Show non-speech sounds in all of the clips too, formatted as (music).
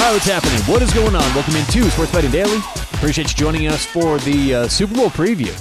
Right, what's happening? What is going on? Welcome into Sports Betting Daily. Appreciate you joining us for the uh, Super Bowl preview.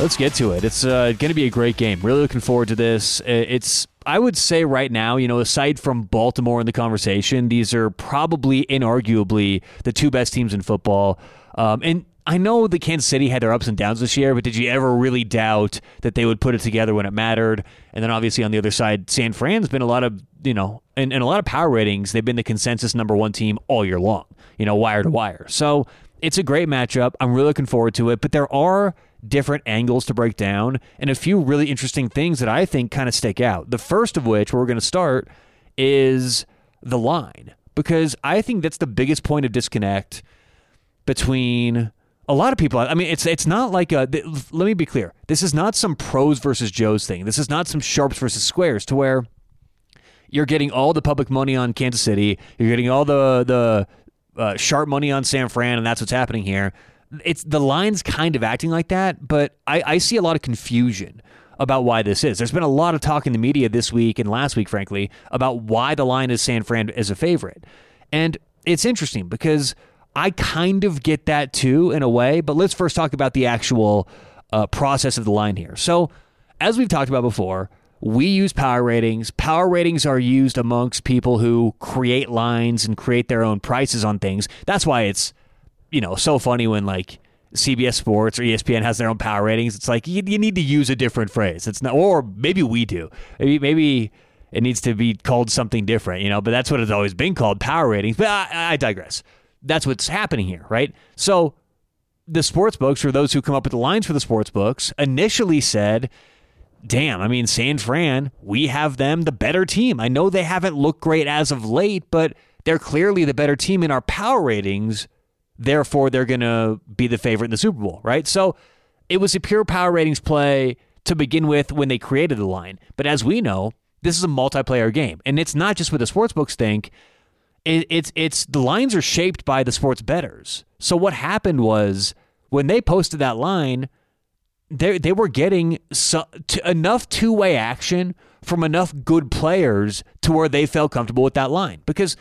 Let's get to it. It's uh, going to be a great game. Really looking forward to this. It's, I would say right now, you know, aside from Baltimore in the conversation, these are probably inarguably the two best teams in football. Um, and I know that Kansas City had their ups and downs this year, but did you ever really doubt that they would put it together when it mattered? And then obviously on the other side, San Fran's been a lot of, you know, and, and a lot of power ratings, they've been the consensus number one team all year long, you know, wire to wire. So it's a great matchup. I'm really looking forward to it, but there are different angles to break down and a few really interesting things that I think kind of stick out. The first of which, where we're going to start, is the line, because I think that's the biggest point of disconnect between a lot of people. I mean, it's it's not like a. Let me be clear. This is not some pros versus Joes thing. This is not some sharps versus squares. To where you're getting all the public money on Kansas City, you're getting all the the uh, sharp money on San Fran, and that's what's happening here. It's the lines kind of acting like that, but I, I see a lot of confusion about why this is. There's been a lot of talk in the media this week and last week, frankly, about why the line is San Fran as a favorite, and it's interesting because I kind of get that too in a way, but let's first talk about the actual uh, process of the line here. So, as we've talked about before, we use power ratings. Power ratings are used amongst people who create lines and create their own prices on things. That's why it's, you know, so funny when like CBS Sports or ESPN has their own power ratings. It's like you, you need to use a different phrase. It's not, or maybe we do. Maybe maybe it needs to be called something different, you know. But that's what it's always been called, power ratings. But I, I digress that's what's happening here, right? So the sports books, or those who come up with the lines for the sports books, initially said, damn, I mean, San Fran, we have them the better team. I know they haven't looked great as of late, but they're clearly the better team in our power ratings. Therefore, they're going to be the favorite in the Super Bowl, right? So it was a pure power ratings play to begin with when they created the line. But as we know, this is a multiplayer game. And it's not just what the sports books think it, it's it's the lines are shaped by the sports betters. So what happened was when they posted that line, they they were getting so, to, enough two way action from enough good players to where they felt comfortable with that line because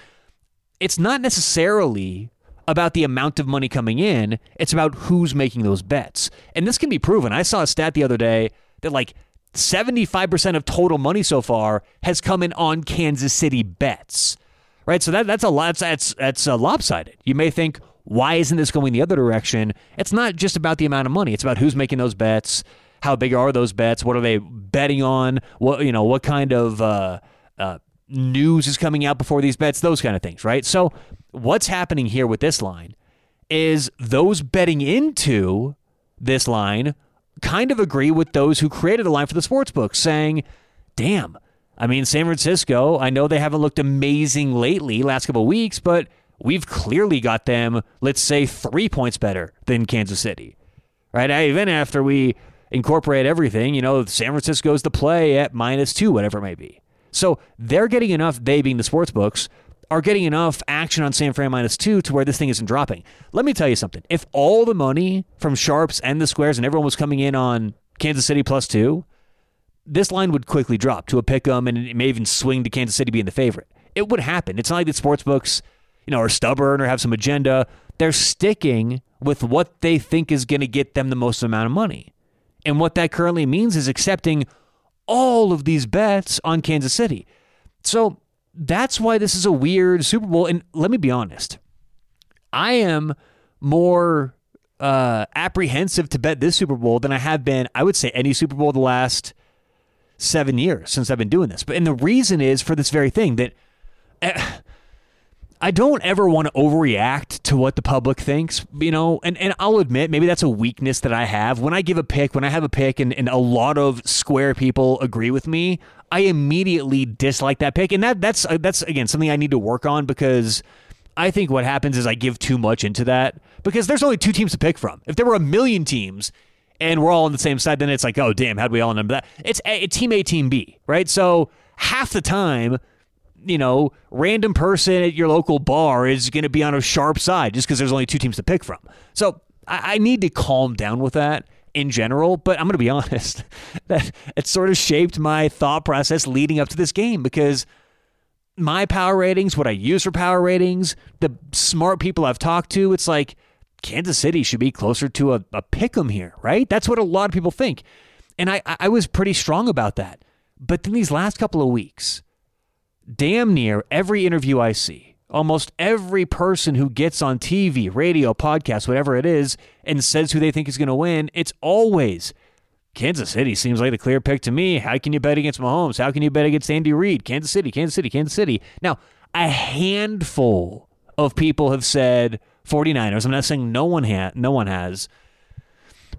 it's not necessarily about the amount of money coming in, it's about who's making those bets. And this can be proven. I saw a stat the other day that like 75% of total money so far has come in on Kansas City bets right? So that that's a lot. That's that's uh, lopsided. You may think, why isn't this going the other direction? It's not just about the amount of money. It's about who's making those bets. How big are those bets? What are they betting on? What you know? What kind of uh, uh, news is coming out before these bets? Those kind of things, right? So what's happening here with this line is those betting into this line kind of agree with those who created the line for the sports book, saying, "Damn." I mean, San Francisco, I know they haven't looked amazing lately, last couple weeks, but we've clearly got them, let's say, three points better than Kansas City, right? Even after we incorporate everything, you know, San Francisco's the play at minus two, whatever it may be. So they're getting enough, they being the sports books, are getting enough action on San Fran minus two to where this thing isn't dropping. Let me tell you something. If all the money from Sharps and the Squares and everyone was coming in on Kansas City plus two, this line would quickly drop to a pick 'em and it may even swing to Kansas City being the favorite. It would happen. It's not like the sports books, you know, are stubborn or have some agenda. They're sticking with what they think is going to get them the most amount of money. And what that currently means is accepting all of these bets on Kansas City. So that's why this is a weird Super Bowl. And let me be honest, I am more uh, apprehensive to bet this Super Bowl than I have been, I would say, any Super Bowl the last – seven years since I've been doing this. But and the reason is for this very thing that uh, I don't ever want to overreact to what the public thinks, you know, and, and I'll admit maybe that's a weakness that I have. When I give a pick, when I have a pick and, and a lot of square people agree with me, I immediately dislike that pick. And that that's uh, that's again something I need to work on because I think what happens is I give too much into that because there's only two teams to pick from. If there were a million teams, and we're all on the same side, then it's like, oh, damn, how'd we all end up that? It's a, team A, team B, right? So half the time, you know, random person at your local bar is going to be on a sharp side just because there's only two teams to pick from. So I, I need to calm down with that in general, but I'm going to be (laughs) honest that it sort of shaped my thought process leading up to this game because my power ratings, what I use for power ratings, the smart people I've talked to, it's like Kansas City should be closer to a, a pick 'em here, right? That's what a lot of people think. And I, I was pretty strong about that. But then these last couple of weeks, damn near every interview I see, almost every person who gets on TV, radio, podcast, whatever it is, and says who they think is going to win, it's always Kansas City seems like the clear pick to me. How can you bet against Mahomes? How can you bet against Andy Reid? Kansas City, Kansas City, Kansas City. Now, a handful of people have said 49ers. I'm not saying no one ha- no one has.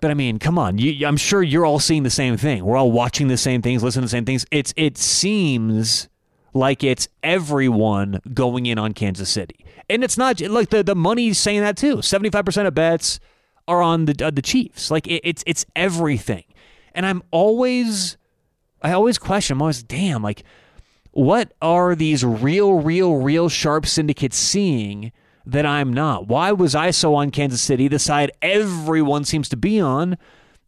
But I mean, come on. You, I'm sure you're all seeing the same thing. We're all watching the same things, listening to the same things. It's it seems like it's everyone going in on Kansas City. And it's not like the the money's saying that too. 75% of bets are on the uh, the Chiefs. Like it, it's it's everything. And I'm always, I always question, I'm always, damn, like, what are these real, real, real sharp syndicates seeing that I'm not? Why was I so on Kansas City, the side everyone seems to be on?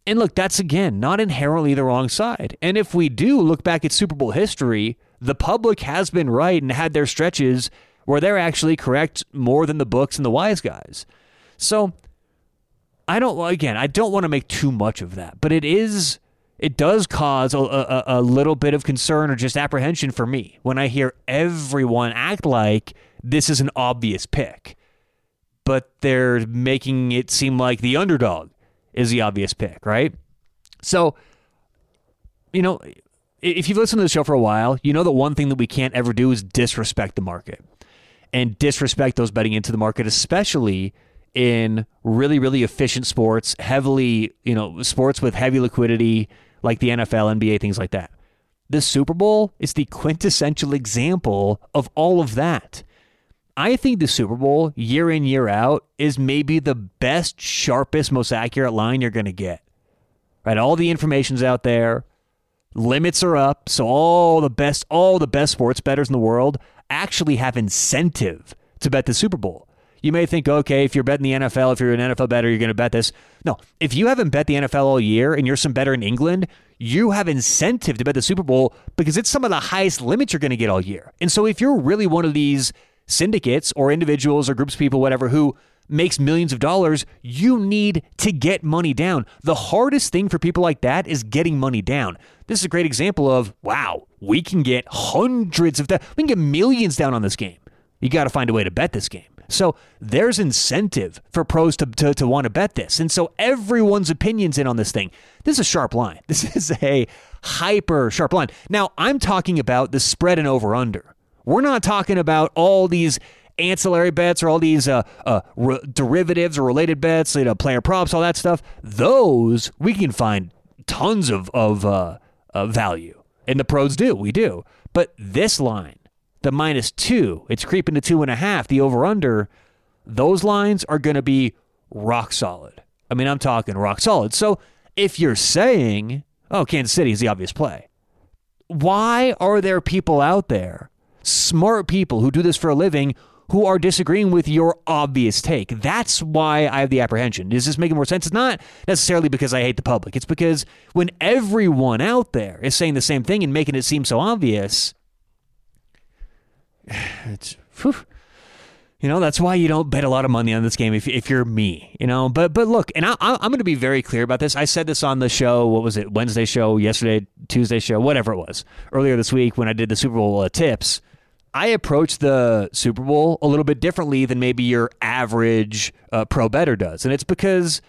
And look, that's again not inherently the wrong side. And if we do look back at Super Bowl history, the public has been right and had their stretches where they're actually correct more than the books and the wise guys. So I don't again, I don't want to make too much of that, but it is it does cause a, a, a, little bit of concern or just apprehension for me when I hear everyone act like this is an obvious pick, but they're making it seem like the underdog is the obvious pick, right? So, you know, if you've listened to the show for a while, you know that one thing that we can't ever do is disrespect the market and disrespect those betting into the market, especially in really, really efficient sports, heavily, you know, sports with heavy liquidity like the NFL, NBA, things like that. The Super Bowl is the quintessential example of all of that. I think the Super Bowl, year in, year out, is maybe the best, sharpest, most accurate line you're going to get. Right? All the information's out there. Limits are up. So all the best, all the best sports bettors in the world actually have incentive to bet the Super Bowl. You may think, okay, if you're betting the NFL, if you're an NFL better, you're going to bet this. No, if you haven't bet the NFL all year and you're some better in England, you have incentive to bet the Super Bowl because it's some of the highest limits you're going to get all year. And so if you're really one of these syndicates or individuals or groups of people, whatever, who makes millions of dollars, you need to get money down. The hardest thing for people like that is getting money down. This is a great example of, wow, we can get hundreds of that. We can get millions down on this game. You got to find a way to bet this game. So there's incentive for pros to, to, to want to bet this. And so everyone's opinion's in on this thing. This is a sharp line. (laughs) This is a hyper sharp line. Now, I'm talking about the spread and over under. We're not talking about all these ancillary bets or all these uh, uh, re- derivatives or related bets, you know, player props, all that stuff. Those we can find tons of, of uh, value. And the pros do. We do. But this line, the minus two, it's creeping to two and a half, the over under, those lines are going to be rock solid. I mean, I'm talking rock solid. So if you're saying, oh, Kansas City is the obvious play, why are there people out there, smart people who do this for a living, who are disagreeing with your obvious take? That's why I have the apprehension. Does this make more sense? It's not necessarily because I hate the public. It's because when everyone out there is saying the same thing and making it seem so obvious, (sighs) it's whew, you know that's why you don't bet a lot of money on this game if, if you're me you know but but look and I, i'm going to be very clear about this i said this on the show what was it wednesday show yesterday tuesday show whatever it was earlier this week when i did the super bowl uh, tips i approach the super bowl a little bit differently than maybe your average uh, pro better does and it's because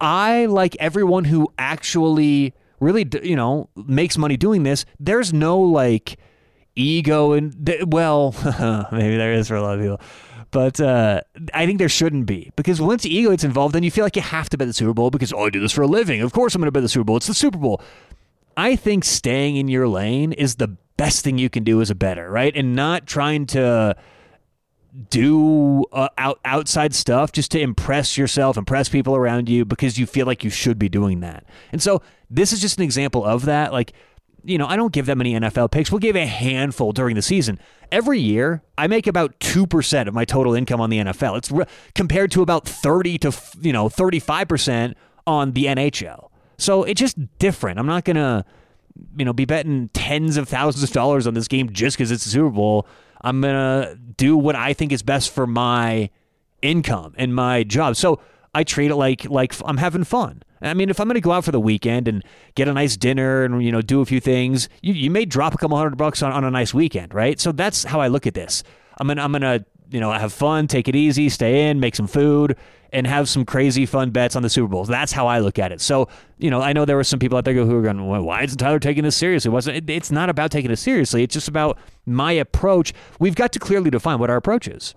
i like everyone who actually really you know makes money doing this there's no like ego and well, (laughs) maybe there is for a lot of people. But uh, I think there shouldn't be because once the ego gets involved, then you feel like you have to bet the Super Bowl because oh, I do this for a living. Of course, I'm going to bet the Super Bowl. It's the Super Bowl. I think staying in your lane is the best thing you can do as a better, right? And not trying to do uh, out, outside stuff just to impress yourself, impress people around you because you feel like you should be doing that. And so this is just an example of that. Like you know, I don't give that many NFL picks. We'll give a handful during the season. Every year, I make about 2% of my total income on the NFL. It's re- compared to about 30 to, you know, 35% on the NHL. So it's just different. I'm not going to you know, be betting tens of thousands of dollars on this game just because it's a Super Bowl. I'm gonna do what I think is best for my income and my job. So I treat it like like I'm having fun. I mean, if I'm going to go out for the weekend and get a nice dinner and you know do a few things, you, you may drop a couple hundred bucks on, on a nice weekend, right? So that's how I look at this. I'm gonna I'm gonna you know have fun, take it easy, stay in, make some food, and have some crazy fun bets on the Super Bowls. That's how I look at it. So you know, I know there were some people out there who are going, well, "Why isn't Tyler taking this seriously?" It's not about taking it seriously. It's just about my approach. We've got to clearly define what our approach is.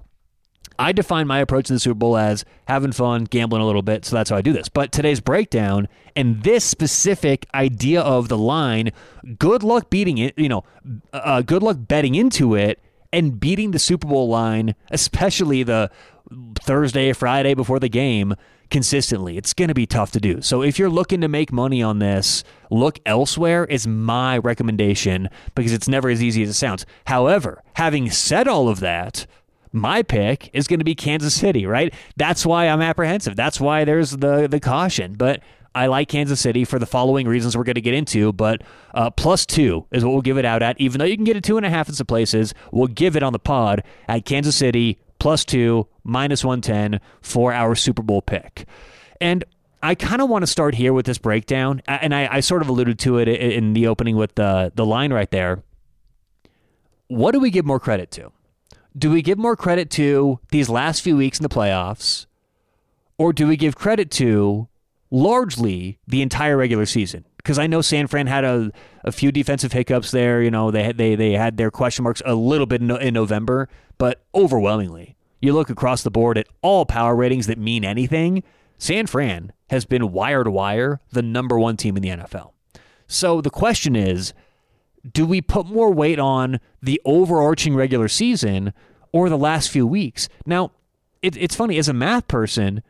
I define my approach to the Super Bowl as having fun, gambling a little bit. So that's how I do this. But today's breakdown and this specific idea of the line, good luck beating it, you know, uh, good luck betting into it and beating the Super Bowl line, especially the Thursday, Friday before the game consistently. It's going to be tough to do. So if you're looking to make money on this, look elsewhere is my recommendation because it's never as easy as it sounds. However, having said all of that, my pick is going to be Kansas City, right? That's why I'm apprehensive. That's why there's the the caution. But I like Kansas City for the following reasons we're going to get into. But uh, plus two is what we'll give it out at. Even though you can get a two and a half in some places, we'll give it on the pod at Kansas City plus two minus one ten for our Super Bowl pick. And I kind of want to start here with this breakdown, and I, I sort of alluded to it in the opening with the the line right there. What do we give more credit to? do we give more credit to these last few weeks in the playoffs, or do we give credit to largely the entire regular season? Because I know San Fran had a, a few defensive hiccups there. You know, they had, they they had their question marks a little bit in, in November, but overwhelmingly, you look across the board at all power ratings that mean anything. San Fran has been wire to wire the number one team in the NFL. So the question is do we put more weight on the overarching regular season or the last few weeks? Now, it, it's funny, as a math person,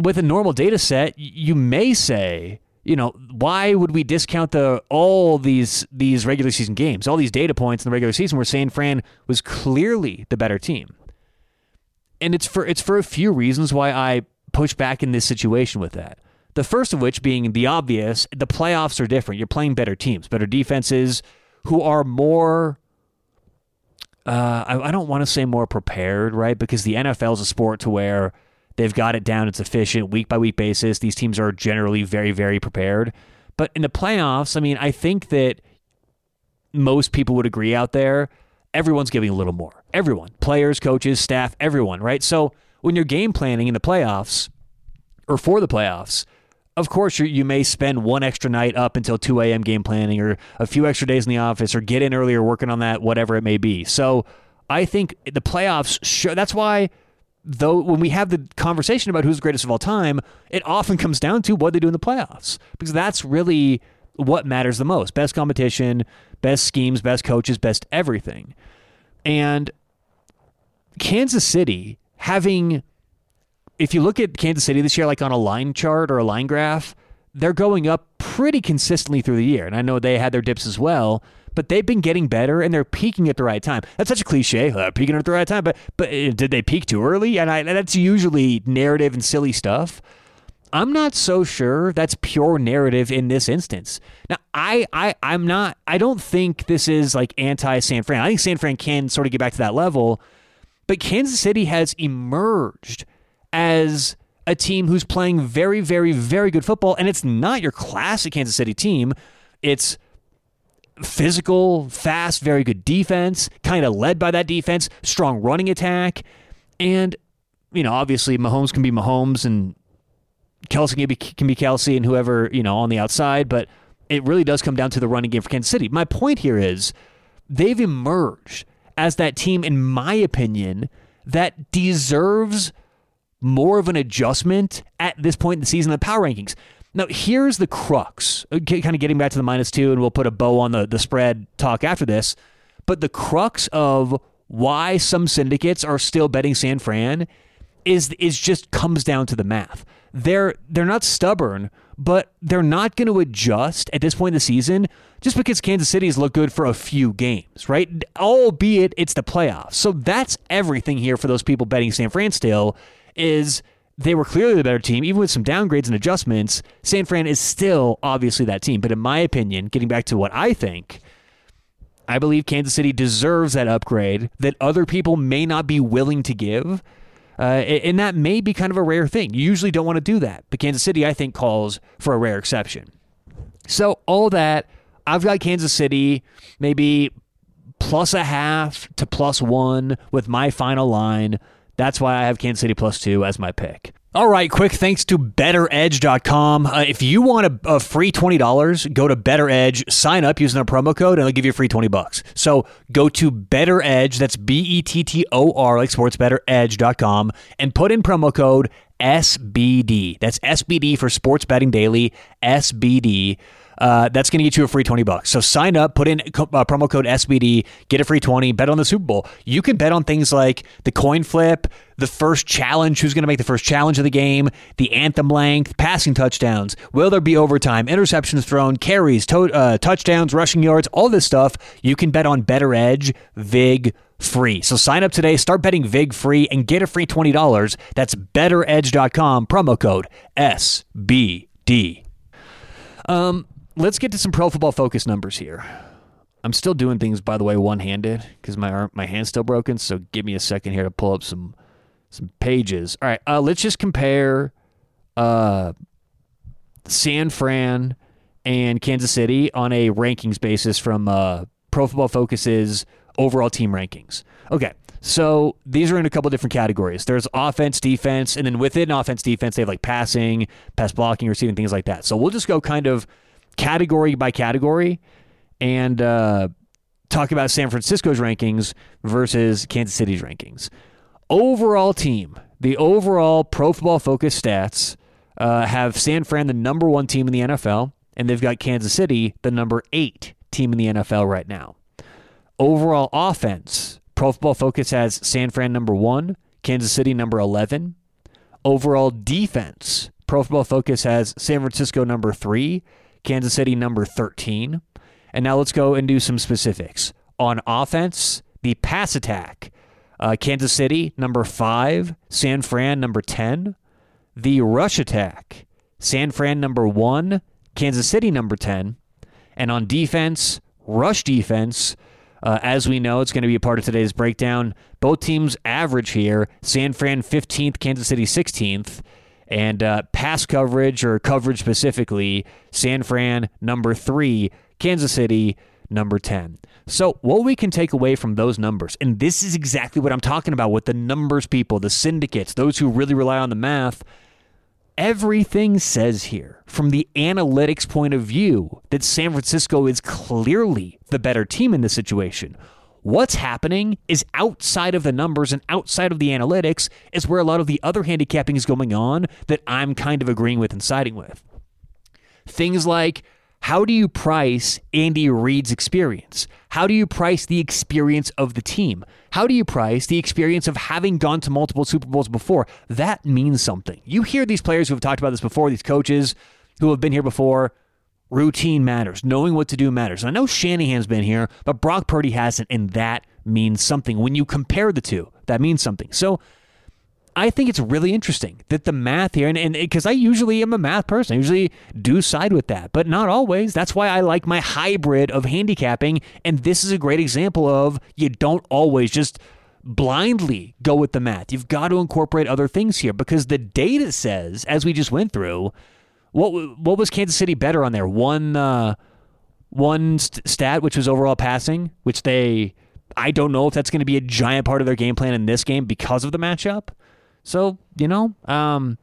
with a normal data set, you may say, you know, why would we discount the all these these regular season games, all these data points in the regular season where San Fran was clearly the better team? And it's for it's for a few reasons why I push back in this situation with that. The first of which being the obvious, the playoffs are different. You're playing better teams, better defenses who are more. Uh, I, I don't want to say more prepared, right? Because the NFL is a sport to where they've got it down. It's efficient, week by week basis. These teams are generally very, very prepared. But in the playoffs, I mean, I think that most people would agree out there. Everyone's giving a little more. Everyone, players, coaches, staff, everyone, right? So when you're game planning in the playoffs or for the playoffs, of course, you may spend one extra night up until 2 a.m. game planning or a few extra days in the office or get in earlier working on that, whatever it may be. So I think the playoffs, show, that's why, though, when we have the conversation about who's the greatest of all time, it often comes down to what they do in the playoffs because that's really what matters the most best competition, best schemes, best coaches, best everything. And Kansas City having if you look at Kansas City this year, like on a line chart or a line graph, they're going up pretty consistently through the year. And I know they had their dips as well, but they've been getting better and they're peaking at the right time. That's such a cliche, uh, peaking at the right time. But but uh, did they peak too early? And I, that's usually narrative and silly stuff. I'm not so sure that's pure narrative in this instance. Now, I, I, I'm not. I don't think this is like anti San Fran. I think San Fran can sort of get back to that level, but Kansas City has emerged as a team who's playing very, very, very good football. And it's not your classic Kansas City team. It's physical, fast, very good defense, kind of led by that defense, strong running attack. And, you know, obviously Mahomes can be Mahomes and Kelce can be, can be Kelce and whoever, you know, on the outside. But it really does come down to the running game for Kansas City. My point here is they've emerged as that team, in my opinion, that deserves – more of an adjustment at this point in the season, of the power rankings. Now, here's the crux, okay, kind of getting back to the minus two, and we'll put a bow on the, the spread talk after this. But the crux of why some syndicates are still betting San Fran is is just comes down to the math. They're they're not stubborn, but they're not going to adjust at this point in the season just because Kansas City's look good for a few games, right? Albeit it's the playoffs. So that's everything here for those people betting San Fran still is they were clearly the better team, even with some downgrades and adjustments. San Fran is still obviously that team. But in my opinion, getting back to what I think, I believe Kansas City deserves that upgrade that other people may not be willing to give. Uh, and that may be kind of a rare thing. You usually don't want to do that. But Kansas City, I think, calls for a rare exception. So, all that, I've got Kansas City maybe plus a half to plus one with my final line. That's why I have Kansas City plus two as my pick. All right, quick thanks to BettorEdge.com. Uh, if you want a, a free $20, go to BettorEdge, sign up using our promo code, and they'll give you a free 20 bucks. So go to BettorEdge, that's B E T T O R, like sports, bettoredge.com, and put in promo code SBD. That's SBD for Sports Betting Daily, SBD uh, that's going to get you a free 20 bucks. So sign up, put in uh, promo code SBD, get a free 20, bet on the Super Bowl. You can bet on things like the coin flip, the first challenge, who's going to make the first challenge of the game, the anthem length, passing touchdowns, will there be overtime, interceptions thrown, carries, to- uh, touchdowns, rushing yards, all this stuff. You can bet on Bettor Edge, VIG, free. So sign up today, start betting VIG free, and get a free $20. That's bettoredge.com, promo code SBD. Um, let's get to some pro football focus numbers here. I'm still doing things, by the way, one handed because my arm, my hand's still broken. So give me a second here to pull up some some pages. All right, uh, let's just compare uh, San Fran and Kansas City on a rankings basis from uh, Pro Football Focus's overall team rankings. Okay, so these are in a couple different categories. There's offense, defense, and then within offense, defense, they have like passing, pass blocking, receiving, things like that. So we'll just go kind of category by category and uh, talk about San Francisco's rankings versus Kansas City's rankings. Overall team, the overall pro football focus stats uh, have San Fran the number one team in the NFL, and they've got Kansas City the number eight team in the NFL right now. Overall offense, pro football focus has San Fran number one, Kansas City number 11. Overall defense, pro football focus has San Francisco number three, Kansas City number 13. And now let's go and do some specifics. On offense, the pass attack, uh, Kansas City number 5, San Fran number 10. The rush attack, San Fran number 1, Kansas City number 10. And on defense, rush defense, uh, as we know, it's going to be a part of today's breakdown. Both teams average here San Fran 15th, Kansas City 16th. And uh, pass coverage or coverage specifically, San Fran number three, Kansas City number 10. So, what we can take away from those numbers, and this is exactly what I'm talking about with the numbers people, the syndicates, those who really rely on the math, everything says here, from the analytics point of view, that San Francisco is clearly the better team in this situation. What's happening is outside of the numbers and outside of the analytics is where a lot of the other handicapping is going on that I'm kind of agreeing with and siding with. Things like how do you price Andy Reid's experience? How do you price the experience of the team? How do you price the experience of having gone to multiple Super Bowls before? That means something. You hear these players who have talked about this before, these coaches who have been here before, Routine matters. Knowing what to do matters. I know Shanahan's been here, but Brock Purdy hasn't, and that means something. When you compare the two, that means something. So I think it's really interesting that the math here, and because I usually am a math person, I usually do side with that, but not always. That's why I like my hybrid of handicapping, and this is a great example of you don't always just blindly go with the math. You've got to incorporate other things here because the data says, as we just went through, what what was Kansas City better on there? One uh, one st- stat, which was overall passing, which they I don't know if that's going to be a giant part of their game plan in this game because of the matchup. So you know, um,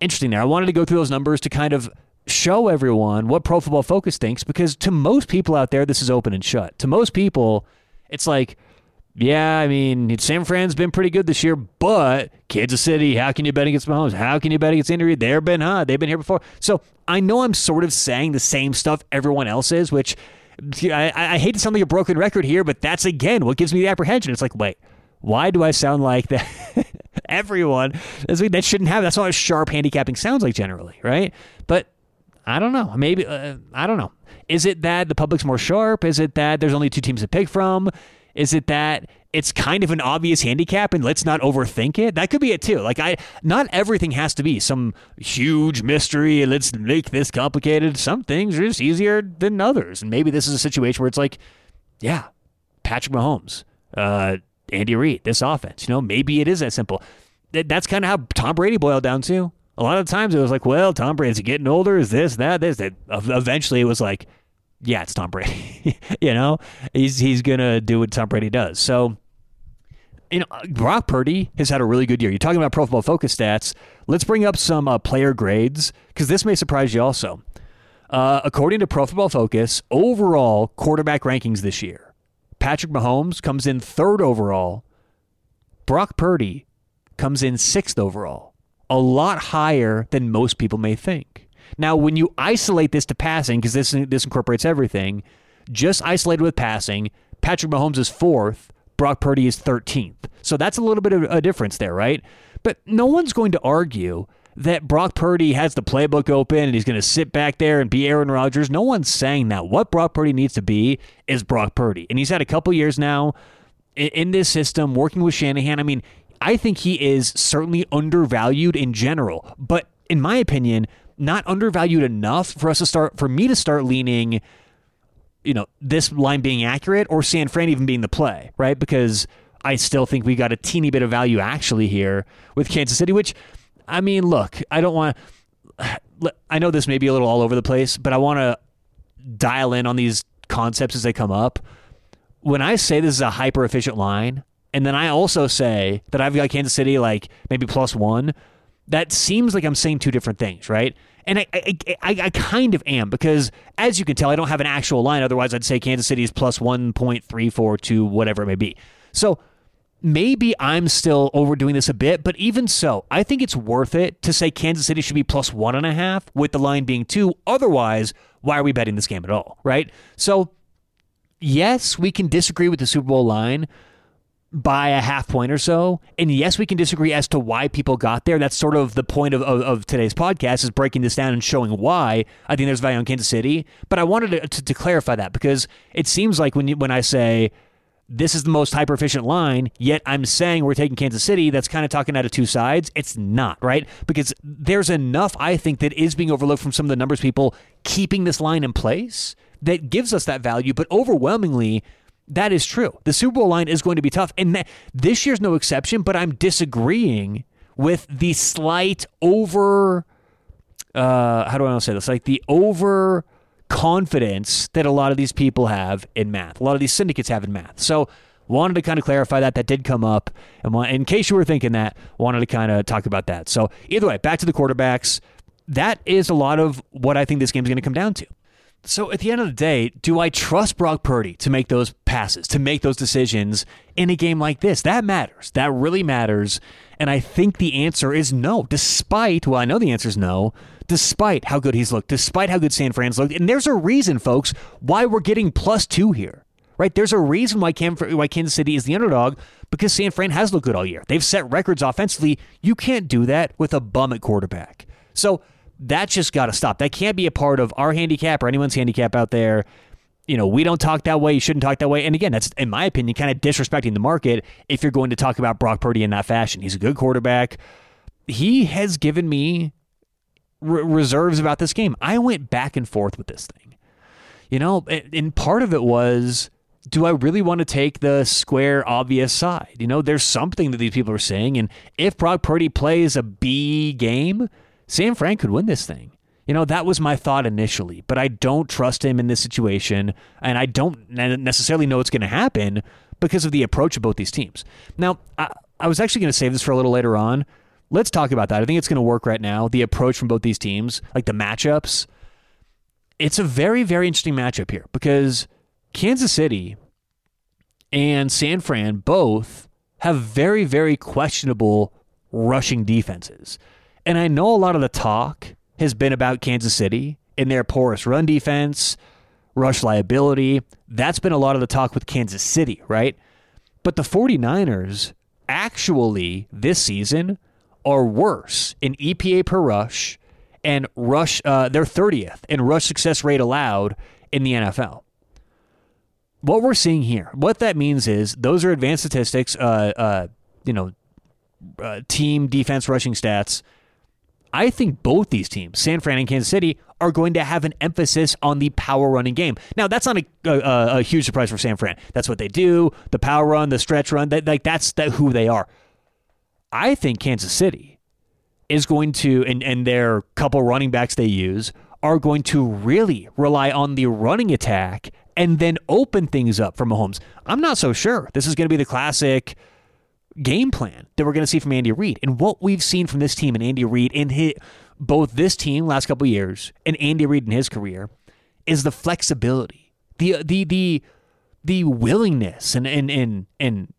interesting there. I wanted to go through those numbers to kind of show everyone what Pro Football Focus thinks because to most people out there, this is open and shut. To most people, it's like yeah, I mean, San Fran's been pretty good this year, but Kansas City, how can you bet against Mahomes? How can you bet against Andy? They've been hot. They've been here before. So I know I'm sort of saying the same stuff everyone else is, which I, I hate to sound like a broken record here, but that's again what gives me the apprehension. It's like, wait, why do I sound like that? (laughs) everyone that shouldn't have. That's not what sharp handicapping sounds like generally, right? But I don't know. Maybe uh, I don't know. Is it that the public's more sharp? Is it that there's only two teams to pick from? Is it that it's kind of an obvious handicap and let's not overthink it. That could be it too. Like I not everything has to be some huge mystery and let's make this complicated. Some things are just easier than others. And maybe this is a situation where it's like, yeah, Patrick Mahomes, uh, Andy Reid, this offense. You know, maybe it is that simple. That's kind of how Tom Brady boiled down to. A lot of times it was like, well, Tom Brady's getting older. Is this, that, this, that. Eventually it was like, yeah, it's Tom Brady. (laughs) you know, he's he's gonna do what Tom Brady does. So, you know, Brock Purdy has had a really good year. You're talking about Pro Football Focus stats. Let's bring up some uh, player grades because this may surprise you also. Uh, according to Pro Football Focus, overall quarterback rankings this year, Patrick Mahomes comes in third overall. Brock Purdy comes in sixth overall, a lot higher than most people may think. Now, when you isolate this to passing, because this this incorporates everything, just isolated with passing, Patrick Mahomes is fourth, Brock Purdy is 13th. So that's a little bit of a difference there, right? But no one's going to argue that Brock Purdy has the playbook open and he's going to sit back there and be Aaron Rodgers. No one's saying that. What Brock Purdy needs to be is Brock Purdy. And he's had a couple years now in this system working with Shanahan. I mean, I think he is certainly undervalued in general. But in my opinion, not undervalued enough for us to start for me to start leaning you know this line being accurate or San Fran even being the play right because I still think we got a teeny bit of value actually here with Kansas City which I mean look I don't want I know this may be a little all over the place but I want to dial in on these concepts as they come up when I say this is a hyper efficient line and then I also say that I've got Kansas City like maybe plus 1 that seems like I'm saying two different things, right? And I, I, I, I, kind of am because, as you can tell, I don't have an actual line. Otherwise, I'd say Kansas City is plus 1.342, whatever it may be. So maybe I'm still overdoing this a bit, but even so, I think it's worth it to say Kansas City should be plus one and a half with the line being two. Otherwise, why are we betting this game at all, right? So, yes, we can disagree with the Super Bowl line, by a half point or so. And yes, we can disagree as to why people got there. That's sort of the point of, of, of, today's podcast is breaking this down and showing why I think there's value in Kansas City. But I wanted to, to, to clarify that because it seems like when you, when I say this is the most hyper efficient line, yet I'm saying we're taking Kansas City, that's kind of talking out of two sides. It's not, right? Because there's enough, I think, that is being overlooked from some of the numbers people keeping this line in place that gives us that value. But overwhelmingly, that is true. The Super Bowl line is going to be tough. And this year's no exception, but I'm disagreeing with the slight over, uh, how do I want to say this? Like the over confidence that a lot of these people have in math, a lot of these syndicates have in math. So, wanted to kind of clarify that. That did come up. And in case you were thinking that, wanted to kind of talk about that. So, either way, back to the quarterbacks. That is a lot of what I think this game is going to come down to. So at the end of the day, do I trust Brock Purdy to make those passes, to make those decisions in a game like this? That matters. That really matters. And I think the answer is no, despite, well, I know the answer is no, despite how good he's looked, despite how good San Fran's looked. And there's a reason, folks, why we're getting plus two here, right? There's a reason why, Cam, why Kansas City is the underdog because San Fran has looked good all year. They've set records offensively. You can't do that with a bum at quarterback. So, that's just got to stop. That can't be a part of our handicap or anyone's handicap out there. You know, we don't talk that way. You shouldn't talk that way. And again, that's, in my opinion, kind of disrespecting the market if you're going to talk about Brock Purdy in that fashion. He's a good quarterback. He has given me reserves about this game. I went back and forth with this thing. You know, and part of it was do I really want to take the square obvious side? You know, there's something that these people are saying. And if Brock Purdy plays a B game, San Fran could win this thing. You know, that was my thought initially, but I don't trust him in this situation, and I don't necessarily know what's going to happen because of the approach of both these teams. Now, I, I was actually going to save this for a little later on. Let's talk about that. I think it's going to work right now. The approach from both these teams, like the matchups. It's a very, very interesting matchup here because Kansas City and San Fran both have very, very questionable rushing defenses. And I know a lot of the talk has been about Kansas City and their porous run defense, rush liability. That's been a lot of the talk with Kansas City, right? But the 49ers actually this season are worse in EPA per rush and rush uh, they're 30th in rush success rate allowed in the NFL. what we're seeing here, what that means is those are advanced statistics, uh, uh, you know, uh, team defense rushing stats. I think both these teams, San Fran and Kansas City, are going to have an emphasis on the power running game. Now, that's not a, a, a huge surprise for San Fran. That's what they do. The power run, the stretch run, that, like that's that who they are. I think Kansas City is going to, and, and their couple running backs they use are going to really rely on the running attack and then open things up for Mahomes. I'm not so sure. This is going to be the classic game plan that we're going to see from Andy Reid. And what we've seen from this team and Andy Reid in his, both this team last couple years and Andy Reid in his career is the flexibility, the the the the willingness and and and and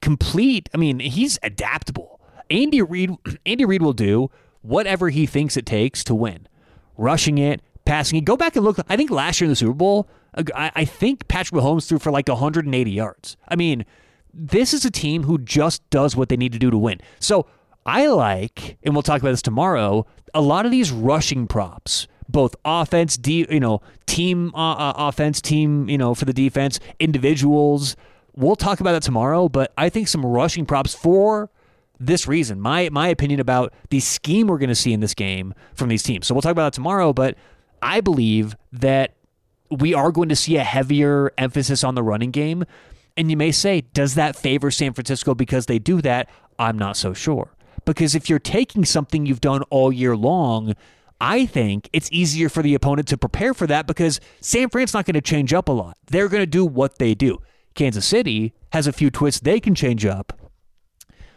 complete. I mean, he's adaptable. Andy Reid (clears throat) Andy Reid will do whatever he thinks it takes to win, rushing it, passing it. Go back and look. I think last year in the Super Bowl, I, I think Patrick Mahomes threw for like 180 yards. I mean this is a team who just does what they need to do to win. So I like, and we'll talk about this tomorrow, a lot of these rushing props, both offense, de- you know, team uh, uh, offense, team, you know, for the defense, individuals. We'll talk about that tomorrow, but I think some rushing props for this reason. My my opinion about the scheme we're going to see in this game from these teams. So we'll talk about that tomorrow, but I believe that we are going to see a heavier emphasis on the running game and you may say, does that favor San Francisco because they do that? I'm not so sure. Because if you're taking something you've done all year long, I think it's easier for the opponent to prepare for that because San Fran's not going to change up a lot. They're going to do what they do. Kansas City has a few twists they can change up,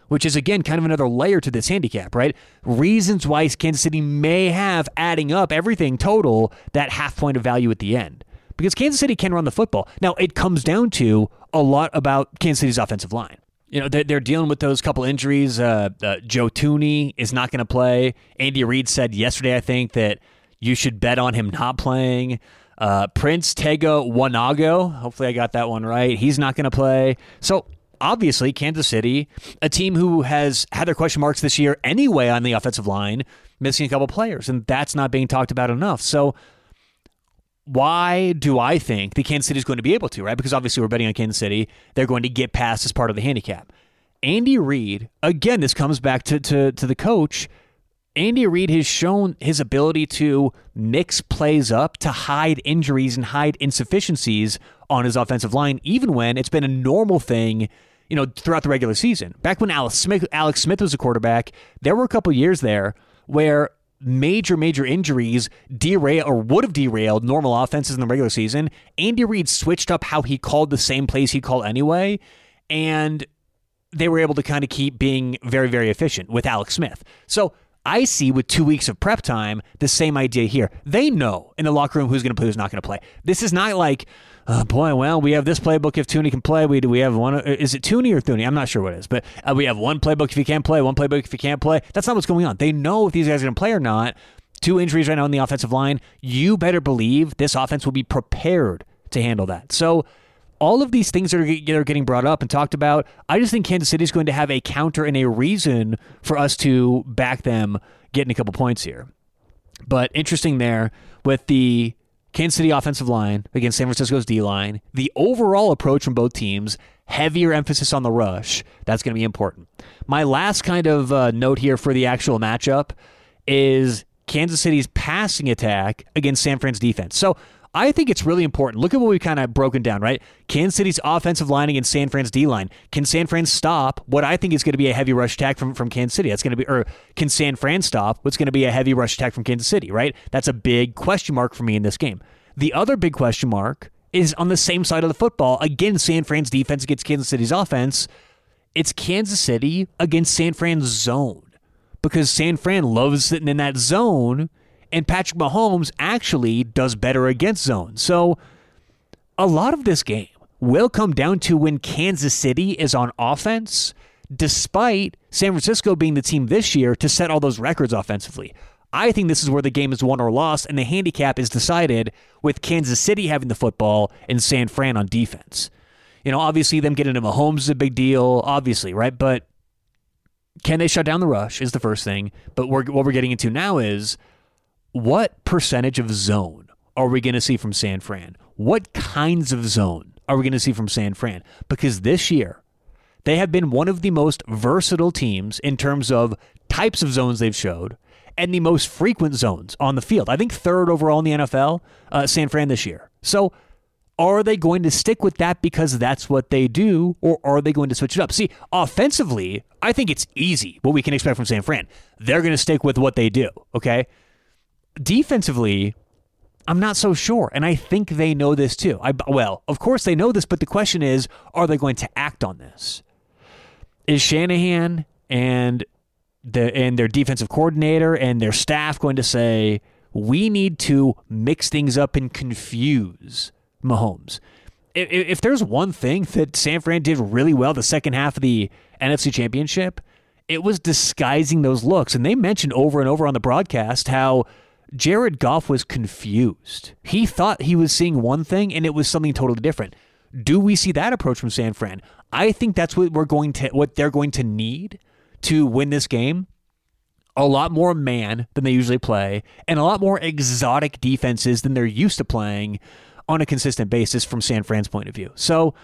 which is again kind of another layer to this handicap, right? Reasons why Kansas City may have adding up everything total that half point of value at the end because Kansas City can run the football. Now, it comes down to a lot about Kansas City's offensive line. You know, they're, dealing with those couple injuries. Uh, uh, Joe Thuney is not going to play. Andy Reid said yesterday, I think, that you should bet on him not playing. Uh, Prince Tega Wanogho, hopefully I got that one right. He's not going to play. So obviously, Kansas City, a team who has had their question marks this year anyway on the offensive line, missing a couple players, and that's not being talked about enough. So why do I think the Kansas City is going to be able to, right? Because obviously we're betting on Kansas City. They're going to get past as part of the handicap. Andy Reid, again, this comes back to, to, to the coach. Andy Reid has shown his ability to mix plays up to hide injuries and hide insufficiencies on his offensive line, even when it's been a normal thing, you know, throughout the regular season. Back when Alex Smith, Alex Smith was a quarterback, there were a couple years there where major, major injuries derail or would have derailed normal offenses in the regular season. Andy Reid switched up how he called the same plays he called anyway, and they were able to kind of keep being very, very efficient with Alex Smith. So I see with two weeks of prep time the same idea here. They know in the locker room who's going to play, who's not going to play. This is not like oh boy, well, we have this playbook if Thuney can play. We do we have one? Is it Thuney or Thuney? I'm not sure what it is, but uh, we have one playbook if he can't play, one playbook if he can't play. That's not what's going on. They know if these guys are going to play or not. Two injuries right now on the offensive line. You better believe this offense will be prepared to handle that. So all of these things that are, getting brought up and talked about, I just think Kansas City is going to have a counter and a reason for us to back them getting a couple points here. But interesting there with the Kansas City offensive line against San Francisco's D line, the overall approach from both teams, heavier emphasis on the rush. That's going to be important. My last kind of uh, note here for the actual matchup is Kansas City's passing attack against San Fran's defense. So I think it's really important. Look at what we've kind of broken down, right? Kansas City's offensive line against San Fran's D line. Can San Fran stop what I think is going to be a heavy rush attack from, from Kansas City? That's going to be, or can San Fran stop what's going to be a heavy rush attack from Kansas City, right? That's a big question mark for me in this game. The other big question mark is on the same side of the football. Again, San Fran's defense against Kansas City's offense. It's Kansas City against San Fran's zone because San Fran loves sitting in that zone and Patrick Mahomes actually does better against zone. So a lot of this game will come down to when Kansas City is on offense, despite San Francisco being the team this year to set all those records offensively. I think this is where the game is won or lost, and the handicap is decided with Kansas City having the football and San Fran on defense. You know, obviously, them getting to Mahomes is a big deal, obviously, right? But can they shut down the rush is the first thing. But we're, what we're getting into now is what percentage of zone are we going to see from San Fran? What kinds of zone are we going to see from San Fran? Because this year, they have been one of the most versatile teams in terms of types of zones they've showed and the most frequent zones on the field. I think third overall in the NFL, uh, San Fran this year. So are they going to stick with that because that's what they do, or are they going to switch it up? See, offensively, I think it's easy what we can expect from San Fran. They're going to stick with what they do, okay? Defensively, I'm not so sure, and I think they know this too. I, well, of course they know this, but the question is, are they going to act on this? Is Shanahan and the and their defensive coordinator and their staff going to say we need to mix things up and confuse Mahomes. If, if there's one thing that San Fran did really well the second half of the NFC Championship, it was disguising those looks. And they mentioned over and over on the broadcast how Jared Goff was confused. He thought he was seeing one thing and it was something totally different. Do we see that approach from San Fran? I think that's what we're going to what they're going to need to win this game. A lot more man than they usually play, and a lot more exotic defenses than they're used to playing on a consistent basis from San Fran's point of view. So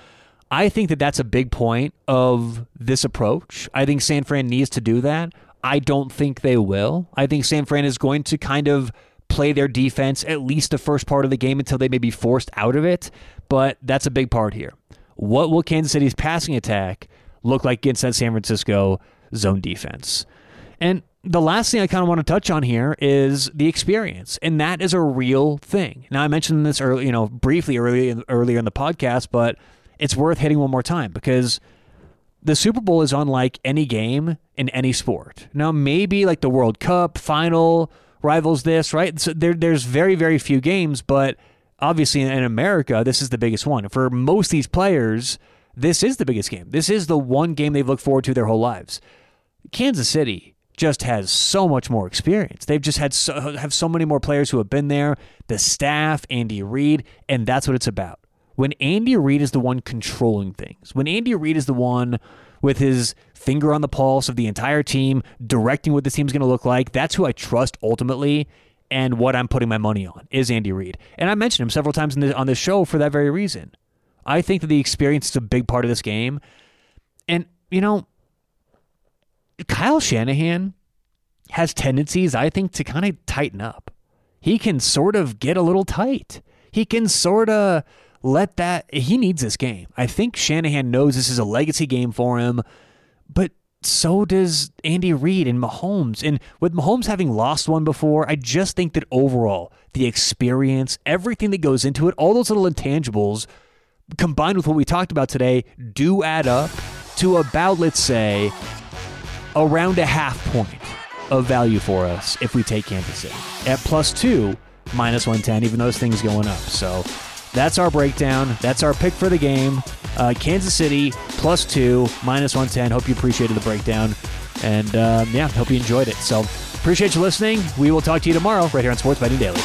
I think that that's a big point of this approach. I think San Fran needs to do that. I don't think they will. I think San Fran is going to kind of play their defense at least the first part of the game until they may be forced out of it. But that's a big part here. What will Kansas City's passing attack look like against that San Francisco zone defense? And the last thing I kind of want to touch on here is the experience, and that is a real thing. Now, I mentioned this early, you know, briefly earlier earlier in the podcast, but it's worth hitting one more time because the Super Bowl is unlike any game in any sport. Now, maybe like the World Cup final rivals this, right? So there, there's very, very few games, but obviously in America, this is the biggest one. For most these players, this is the biggest game. This is the one game they've looked forward to their whole lives. Kansas City just has so much more experience. They've just had so, have so many more players who have been there, the staff, Andy Reid, and that's what it's about. When Andy Reid is the one controlling things, when Andy Reid is the one with his finger on the pulse of the entire team, directing what this team's going to look like, that's who I trust ultimately and what I'm putting my money on is Andy Reid. And I mentioned him several times the, on this show for that very reason. I think that the experience is a big part of this game. And, you know, Kyle Shanahan has tendencies, I think, to kind of tighten up. He can sort of get a little tight. He can sort of let that. He needs this game. I think Shanahan knows this is a legacy game for him, but so does Andy Reid and Mahomes. And with Mahomes having lost one before, I just think that overall, the experience, everything that goes into it, all those little intangibles combined with what we talked about today do add up to about, let's say, around a half point of value for us if we take Kansas City at plus two, minus 110, even though those things going up. So that's our breakdown. That's our pick for the game. Uh, Kansas City plus two, minus 110. Hope you appreciated the breakdown. And um, yeah, hope you enjoyed it. So appreciate you listening. We will talk to you tomorrow right here on Sports Betting Daily.